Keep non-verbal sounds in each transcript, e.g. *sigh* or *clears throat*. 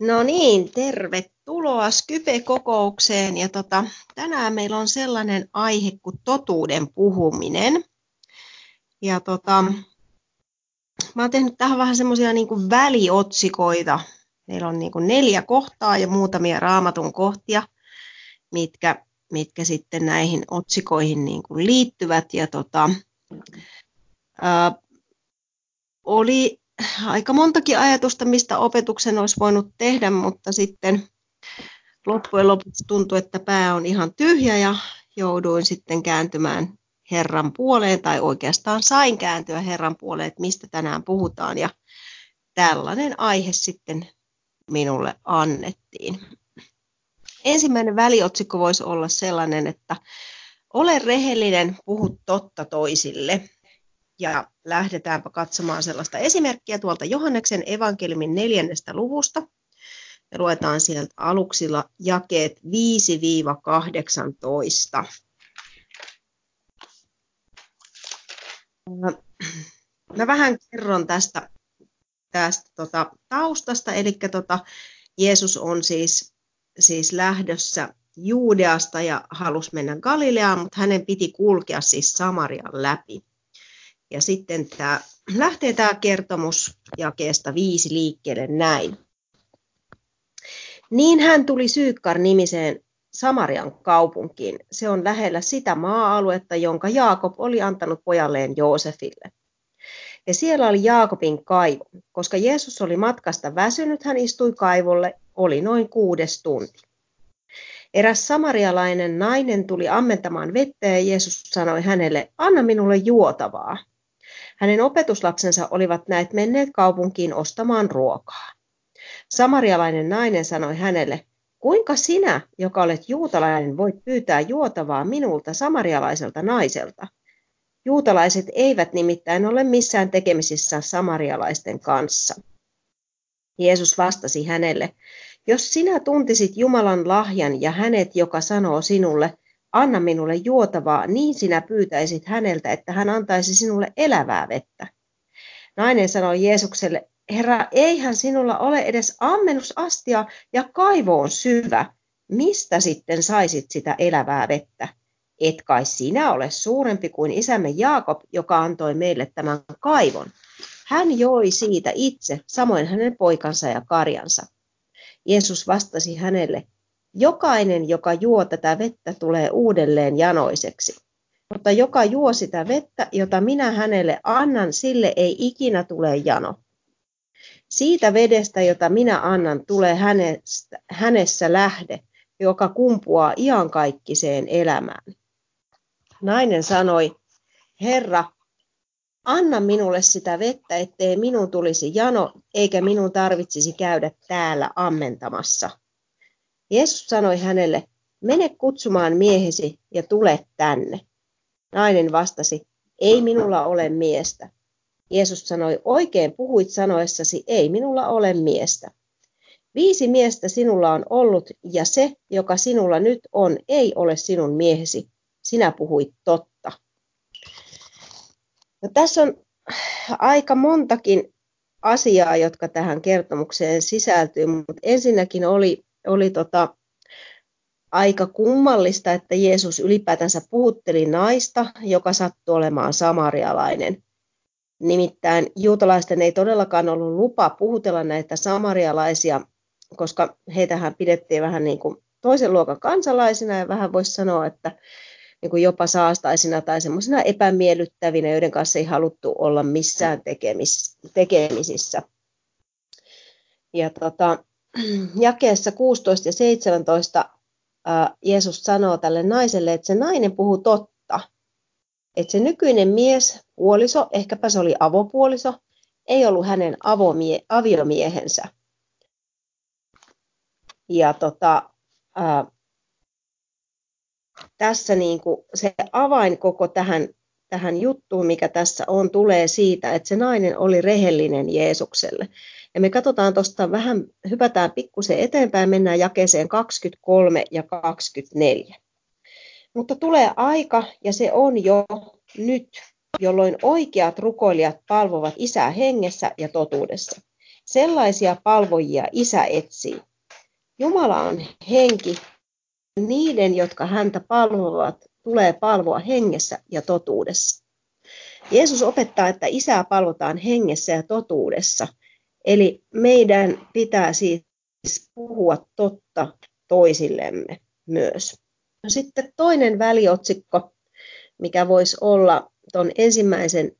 No niin, tervetuloa Skype-kokoukseen. Ja tota, tänään meillä on sellainen aihe kuin totuuden puhuminen. Ja tota, mä oon tehnyt tähän vähän semmoisia niin väliotsikoita. Meillä on niin neljä kohtaa ja muutamia raamatun kohtia, mitkä, mitkä sitten näihin otsikoihin niin liittyvät. Ja tota, ää, oli aika montakin ajatusta, mistä opetuksen olisi voinut tehdä, mutta sitten loppujen lopuksi tuntui, että pää on ihan tyhjä ja jouduin sitten kääntymään Herran puoleen, tai oikeastaan sain kääntyä Herran puoleen, että mistä tänään puhutaan, ja tällainen aihe sitten minulle annettiin. Ensimmäinen väliotsikko voisi olla sellainen, että ole rehellinen, puhu totta toisille. Ja lähdetäänpä katsomaan sellaista esimerkkiä tuolta Johanneksen evankeliumin neljännestä luvusta. Ja luetaan sieltä aluksilla jakeet 5-18. Mä vähän kerron tästä, tästä tota, taustasta, eli tota, Jeesus on siis, siis lähdössä Juudeasta ja halusi mennä Galileaan, mutta hänen piti kulkea siis Samarian läpi. Ja sitten tämä, *clears throat* lähtee tämä kertomus jakeesta viisi liikkeelle näin. Niin hän tuli Syykkar nimiseen Samarian kaupunkiin. Se on lähellä sitä maa-aluetta, jonka Jaakob oli antanut pojalleen Joosefille. Ja siellä oli Jaakobin kaivo. Koska Jeesus oli matkasta väsynyt, hän istui kaivolle, oli noin kuudes tunti. Eräs samarialainen nainen tuli ammentamaan vettä ja Jeesus sanoi hänelle, anna minulle juotavaa. Hänen opetuslapsensa olivat näet menneet kaupunkiin ostamaan ruokaa. Samarialainen nainen sanoi hänelle, kuinka sinä, joka olet juutalainen, voit pyytää juotavaa minulta samarialaiselta naiselta? Juutalaiset eivät nimittäin ole missään tekemisissä samarialaisten kanssa. Jeesus vastasi hänelle, jos sinä tuntisit Jumalan lahjan ja hänet, joka sanoo sinulle, anna minulle juotavaa, niin sinä pyytäisit häneltä, että hän antaisi sinulle elävää vettä. Nainen sanoi Jeesukselle, Herra, eihän sinulla ole edes ammennusastia ja kaivo on syvä. Mistä sitten saisit sitä elävää vettä? Et kai sinä ole suurempi kuin isämme Jaakob, joka antoi meille tämän kaivon. Hän joi siitä itse, samoin hänen poikansa ja karjansa. Jeesus vastasi hänelle, Jokainen, joka juo tätä vettä, tulee uudelleen janoiseksi. Mutta joka juo sitä vettä, jota minä hänelle annan, sille ei ikinä tule jano. Siitä vedestä, jota minä annan, tulee hänestä, hänessä lähde, joka kumpuaa iankaikkiseen elämään. Nainen sanoi, Herra, anna minulle sitä vettä, ettei minun tulisi jano, eikä minun tarvitsisi käydä täällä ammentamassa. Jeesus sanoi hänelle, mene kutsumaan miehesi ja tule tänne. Nainen vastasi, ei minulla ole miestä. Jeesus sanoi, oikein puhuit sanoessasi, ei minulla ole miestä. Viisi miestä sinulla on ollut, ja se, joka sinulla nyt on, ei ole sinun miehesi. Sinä puhuit totta. No, tässä on aika montakin asiaa, jotka tähän kertomukseen sisältyy, mutta ensinnäkin oli oli tota, aika kummallista, että Jeesus ylipäätänsä puhutteli naista, joka sattui olemaan samarialainen. Nimittäin juutalaisten ei todellakaan ollut lupa puhutella näitä samarialaisia, koska heitähän pidettiin vähän niin kuin toisen luokan kansalaisina ja vähän voisi sanoa, että niin kuin jopa saastaisina tai semmoisina epämiellyttävinä, joiden kanssa ei haluttu olla missään tekemis, tekemisissä. Ja tota, *clears throat* jakeessa 16 ja 17 Jeesus sanoo tälle naiselle, että se nainen puhuu totta. Että se nykyinen mies, puoliso, ehkäpä se oli avopuoliso, ei ollut hänen avomie, aviomiehensä. Ja tota, ää, tässä niin kuin se avain koko tähän, tähän juttuun, mikä tässä on, tulee siitä, että se nainen oli rehellinen Jeesukselle. Ja me katsotaan tuosta vähän, hypätään pikkusen eteenpäin, mennään jakeeseen 23 ja 24. Mutta tulee aika, ja se on jo nyt, jolloin oikeat rukoilijat palvovat isää hengessä ja totuudessa. Sellaisia palvojia isä etsii. Jumala on henki. Niiden, jotka häntä palvovat, tulee palvoa hengessä ja totuudessa. Jeesus opettaa, että isää palvotaan hengessä ja totuudessa. Eli meidän pitää siis puhua totta toisillemme myös. No sitten toinen väliotsikko, mikä voisi olla tuon ensimmäisen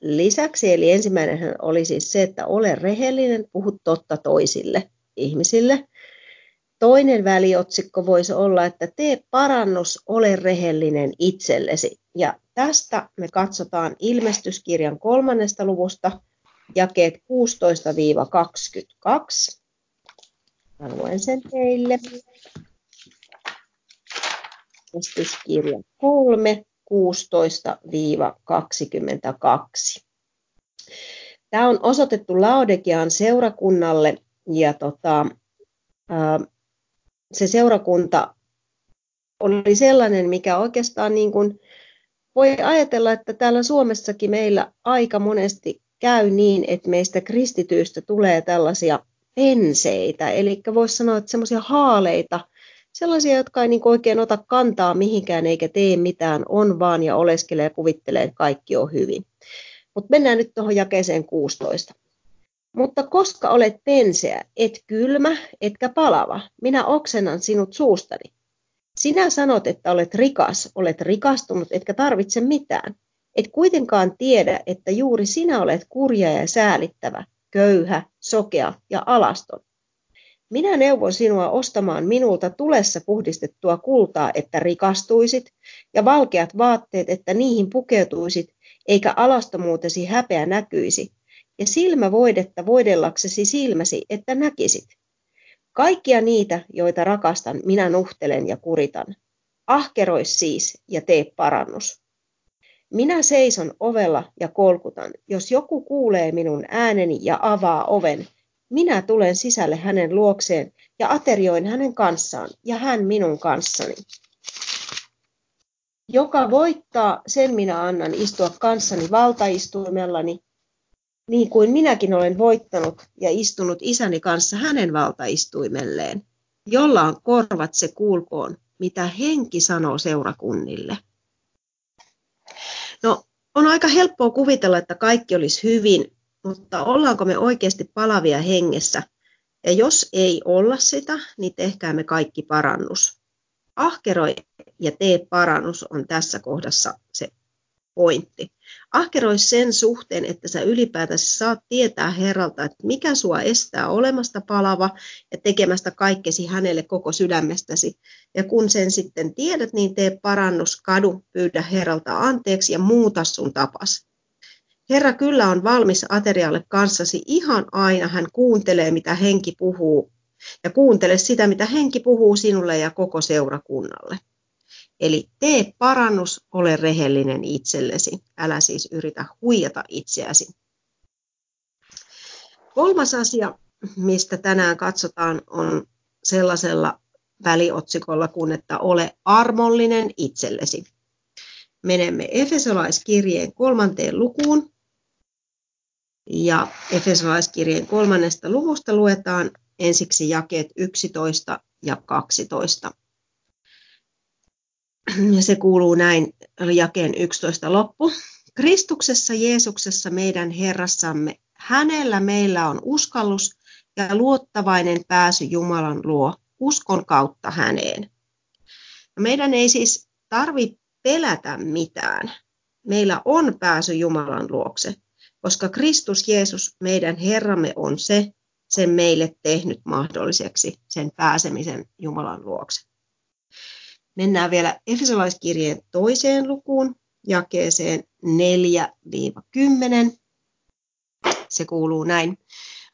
lisäksi, eli ensimmäinen oli siis se, että ole rehellinen, puhu totta toisille ihmisille. Toinen väliotsikko voisi olla, että tee parannus, ole rehellinen itsellesi. Ja tästä me katsotaan ilmestyskirjan kolmannesta luvusta, jakeet 16-22. Mä luen sen teille. Ilmestyskirja 3, 16-22. Tämä on osoitettu Laodekian seurakunnalle ja tota, se seurakunta oli sellainen, mikä oikeastaan niin kuin voi ajatella, että täällä Suomessakin meillä aika monesti käy niin, että meistä kristityistä tulee tällaisia penseitä, eli voisi sanoa, että semmoisia haaleita, sellaisia, jotka ei niin oikein ota kantaa mihinkään eikä tee mitään, on vaan ja oleskelee ja kuvittelee, että kaikki on hyvin. Mutta mennään nyt tuohon jakeeseen 16. Mutta koska olet penseä, et kylmä, etkä palava, minä oksennan sinut suustani. Sinä sanot, että olet rikas, olet rikastunut, etkä tarvitse mitään. Et kuitenkaan tiedä, että juuri sinä olet kurja ja säälittävä, köyhä, sokea ja alaston. Minä neuvon sinua ostamaan minulta tulessa puhdistettua kultaa, että rikastuisit, ja valkeat vaatteet, että niihin pukeutuisit, eikä alastomuutesi häpeä näkyisi, ja silmävoidetta voidellaksesi silmäsi, että näkisit. Kaikkia niitä, joita rakastan, minä nuhtelen ja kuritan. Ahkerois siis ja tee parannus. Minä seison ovella ja kolkutan. Jos joku kuulee minun ääneni ja avaa oven, minä tulen sisälle hänen luokseen ja aterioin hänen kanssaan ja hän minun kanssani. Joka voittaa, sen minä annan istua kanssani valtaistuimellani, niin kuin minäkin olen voittanut ja istunut isäni kanssa hänen valtaistuimelleen, jolla on korvat se kuulkoon, mitä henki sanoo seurakunnille. No, on aika helppoa kuvitella, että kaikki olisi hyvin, mutta ollaanko me oikeasti palavia hengessä? Ja jos ei olla sitä, niin tehkäämme kaikki parannus. Ahkeroi ja tee parannus on tässä kohdassa se pointti. Ahkeroi sen suhteen, että sä ylipäätänsä saat tietää Herralta, että mikä sua estää olemasta palava ja tekemästä kaikkesi hänelle koko sydämestäsi. Ja kun sen sitten tiedät, niin tee parannus, kadu, pyydä Herralta anteeksi ja muuta sun tapas. Herra kyllä on valmis aterialle kanssasi ihan aina. Hän kuuntelee, mitä henki puhuu. Ja kuuntele sitä, mitä henki puhuu sinulle ja koko seurakunnalle. Eli tee parannus, ole rehellinen itsellesi. Älä siis yritä huijata itseäsi. Kolmas asia, mistä tänään katsotaan, on sellaisella väliotsikolla kuin, että ole armollinen itsellesi. Menemme Efesolaiskirjeen kolmanteen lukuun. Ja Efesolaiskirjeen kolmannesta luvusta luetaan ensiksi jakeet 11 ja 12. Ja se kuuluu näin jakeen 11 loppu. Kristuksessa Jeesuksessa meidän Herrassamme, hänellä meillä on uskallus ja luottavainen pääsy Jumalan luo uskon kautta häneen. Meidän ei siis tarvitse pelätä mitään. Meillä on pääsy Jumalan luokse, koska Kristus Jeesus, meidän Herramme, on se, sen meille tehnyt mahdolliseksi, sen pääsemisen Jumalan luokse. Mennään vielä Efesolaiskirjeen toiseen lukuun, jakeeseen 4-10. Se kuuluu näin.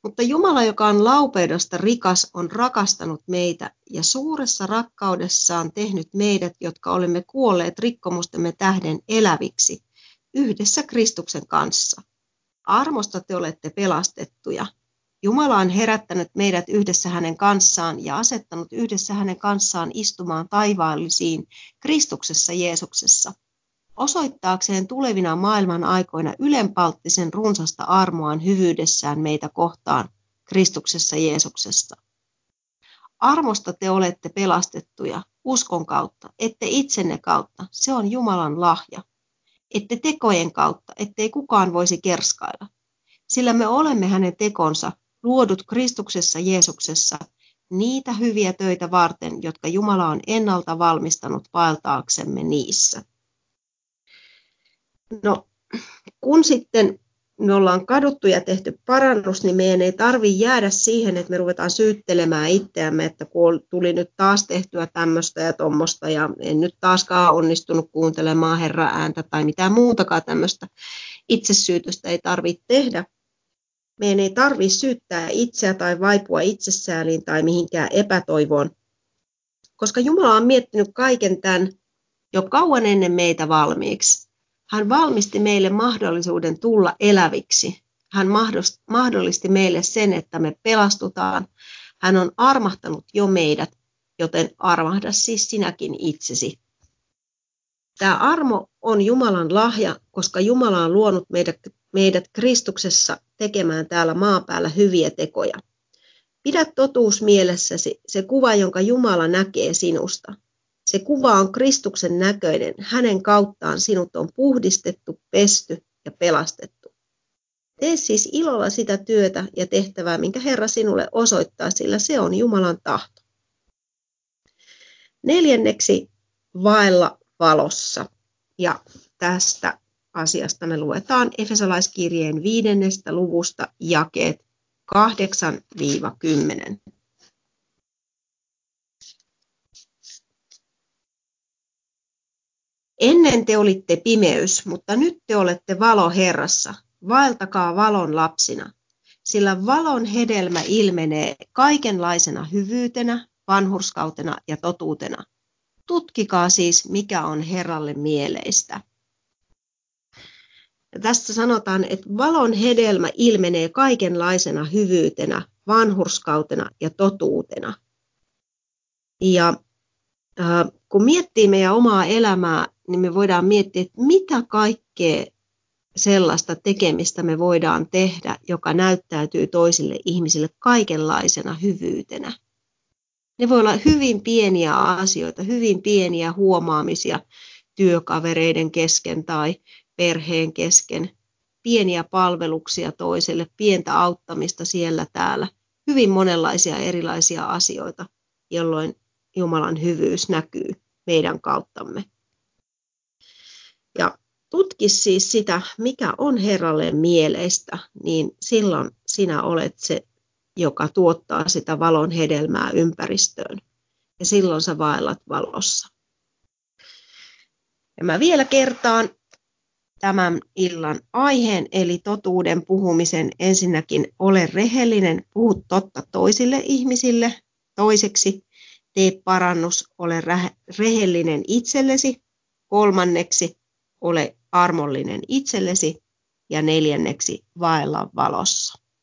Mutta Jumala, joka on laupeudesta rikas, on rakastanut meitä ja suuressa rakkaudessaan tehnyt meidät, jotka olemme kuolleet rikkomustemme tähden eläviksi, yhdessä Kristuksen kanssa. Armosta te olette pelastettuja. Jumala on herättänyt meidät yhdessä hänen kanssaan ja asettanut yhdessä hänen kanssaan istumaan taivaallisiin Kristuksessa Jeesuksessa, osoittaakseen tulevina maailman aikoina ylenpalttisen runsasta armoaan hyvyydessään meitä kohtaan, Kristuksessa Jeesuksessa. Armosta te olette pelastettuja uskon kautta, ette itsenne kautta. Se on Jumalan lahja. Ette tekojen kautta, ettei kukaan voisi kerskailla. Sillä me olemme hänen tekonsa, luodut Kristuksessa Jeesuksessa, niitä hyviä töitä varten, jotka Jumala on ennalta valmistanut vaeltaaksemme niissä. No, kun sitten me ollaan kaduttu ja tehty parannus, niin meidän ei tarvi jäädä siihen, että me ruvetaan syyttelemään itseämme, että kun tuli nyt taas tehtyä tämmöistä ja tuommoista ja en nyt taaskaan onnistunut kuuntelemaan Herra ääntä tai mitään muutakaan tämmöistä itsesyytöstä ei tarvitse tehdä. Meidän ei tarvitse syyttää itseä tai vaipua itsesääliin tai mihinkään epätoivoon, koska Jumala on miettinyt kaiken tämän jo kauan ennen meitä valmiiksi. Hän valmisti meille mahdollisuuden tulla eläviksi. Hän mahdollisti meille sen, että me pelastutaan. Hän on armahtanut jo meidät, joten armahda siis sinäkin itsesi. Tämä armo on Jumalan lahja, koska Jumala on luonut meidät, meidät Kristuksessa tekemään täällä maapäällä hyviä tekoja. Pidä totuus mielessäsi, se kuva, jonka Jumala näkee sinusta. Se kuva on Kristuksen näköinen. Hänen kauttaan sinut on puhdistettu, pesty ja pelastettu. Tee siis ilolla sitä työtä ja tehtävää, minkä Herra sinulle osoittaa, sillä se on Jumalan tahto. Neljänneksi vaella valossa. Ja tästä asiasta me luetaan Efesolaiskirjeen viidennestä luvusta jakeet 8-10. Ennen te olitte pimeys, mutta nyt te olette valo Herrassa. Vaeltakaa valon lapsina, sillä valon hedelmä ilmenee kaikenlaisena hyvyytenä, vanhurskautena ja totuutena. Tutkikaa siis, mikä on Herralle mieleistä. Tässä sanotaan, että valon hedelmä ilmenee kaikenlaisena hyvyytenä, vanhurskautena ja totuutena. Ja äh, kun miettii meidän omaa elämää, niin me voidaan miettiä, että mitä kaikkea sellaista tekemistä me voidaan tehdä, joka näyttäytyy toisille ihmisille kaikenlaisena hyvyytenä. Ne voi olla hyvin pieniä asioita, hyvin pieniä huomaamisia työkavereiden kesken tai perheen kesken, pieniä palveluksia toiselle, pientä auttamista siellä täällä, hyvin monenlaisia erilaisia asioita, jolloin Jumalan hyvyys näkyy meidän kauttamme. Ja tutki siis sitä, mikä on Herralle mieleistä, niin silloin sinä olet se, joka tuottaa sitä valon hedelmää ympäristöön. Ja silloin sä vaellat valossa. Ja mä vielä kertaan tämän illan aiheen, eli totuuden puhumisen. Ensinnäkin ole rehellinen, puhu totta toisille ihmisille. Toiseksi tee parannus, ole rehellinen itsellesi. Kolmanneksi ole armollinen itsellesi ja neljänneksi vaella valossa.